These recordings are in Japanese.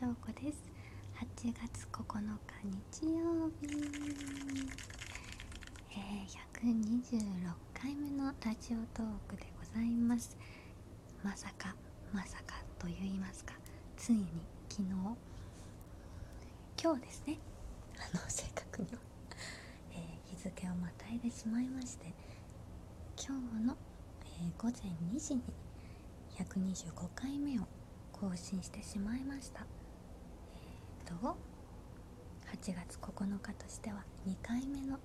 翔子です。8月9日日曜日、えー、126回目のラジオトークでございます。まさかまさかと言いますか。ついに昨日。今日ですね。あの正確には、えー、日付をまたいでしまいまして。今日の、えー、午前2時に125回目を更新してしまいました。えっ、ー、と8月9日としては2回目の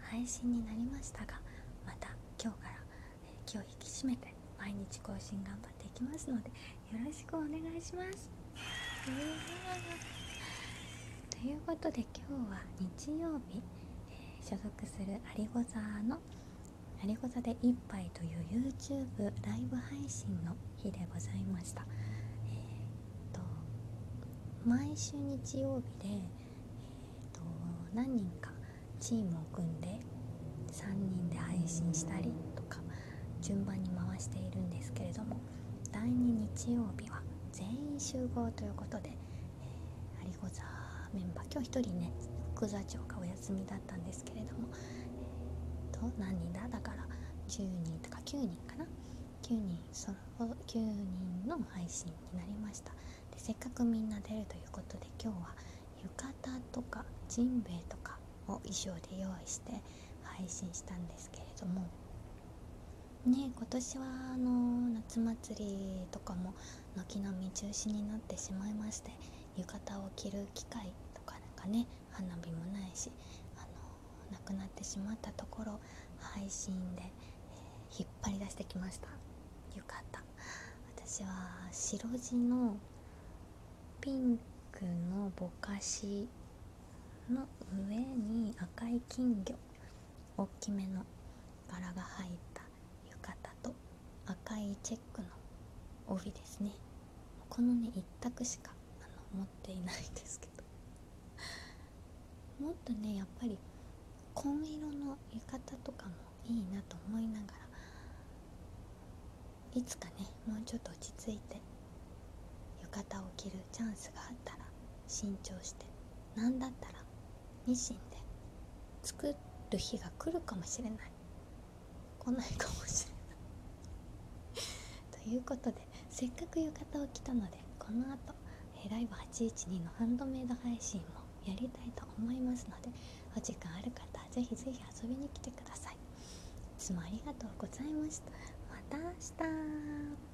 配信になりましたがまた今日から、え、気を引き締めて毎日更新頑張っていきますのでよろしくお願いします、ということで今日は日曜日、えー、所属する有子座のアリゴ座で一杯という YouTube ライブ配信の日でございました。毎週日曜日で、えー、と何人かチームを組んで3人で配信したりとか順番に回しているんですけれども第2日曜日は全員集合ということで、えー、アリゴ座メンバー今日1人ね副座長がお休みだったんですけれどもと何人だ？だから10人とか9人かな？9人そ9人の配信になりました。せっかくみんな出るということで今日は浴衣とかジンベエとかを衣装で用意して配信したんですけれども。ね今年はあの夏祭りとかも軒並み中止になってしまいまして浴衣を着る機会とかなんかね花火もないしあのなくなってしまったところ配信で、えー、引っ張り出してきました。よかった私は白地のピンクのぼかしの上に赤い金魚大きめの柄が入った浴衣と赤いチェックの帯ですね。このね一択しかあの持っていないんですけど。もっとねやっぱり紺色の浴衣とかもいいなと思いながらいつかねもうちょっと落ち着いて浴衣を着るチャンスがあったら新調して何だったらミシンで作る日が来るかもしれない。来ないかもしれない。ということでせっかく浴衣を着たのでこの後ライブ812のハンドメイド配信もやりたいと思いますのでお時間ある方ぜひぜひ遊びに来てください。いつもありがとうございました。また明日。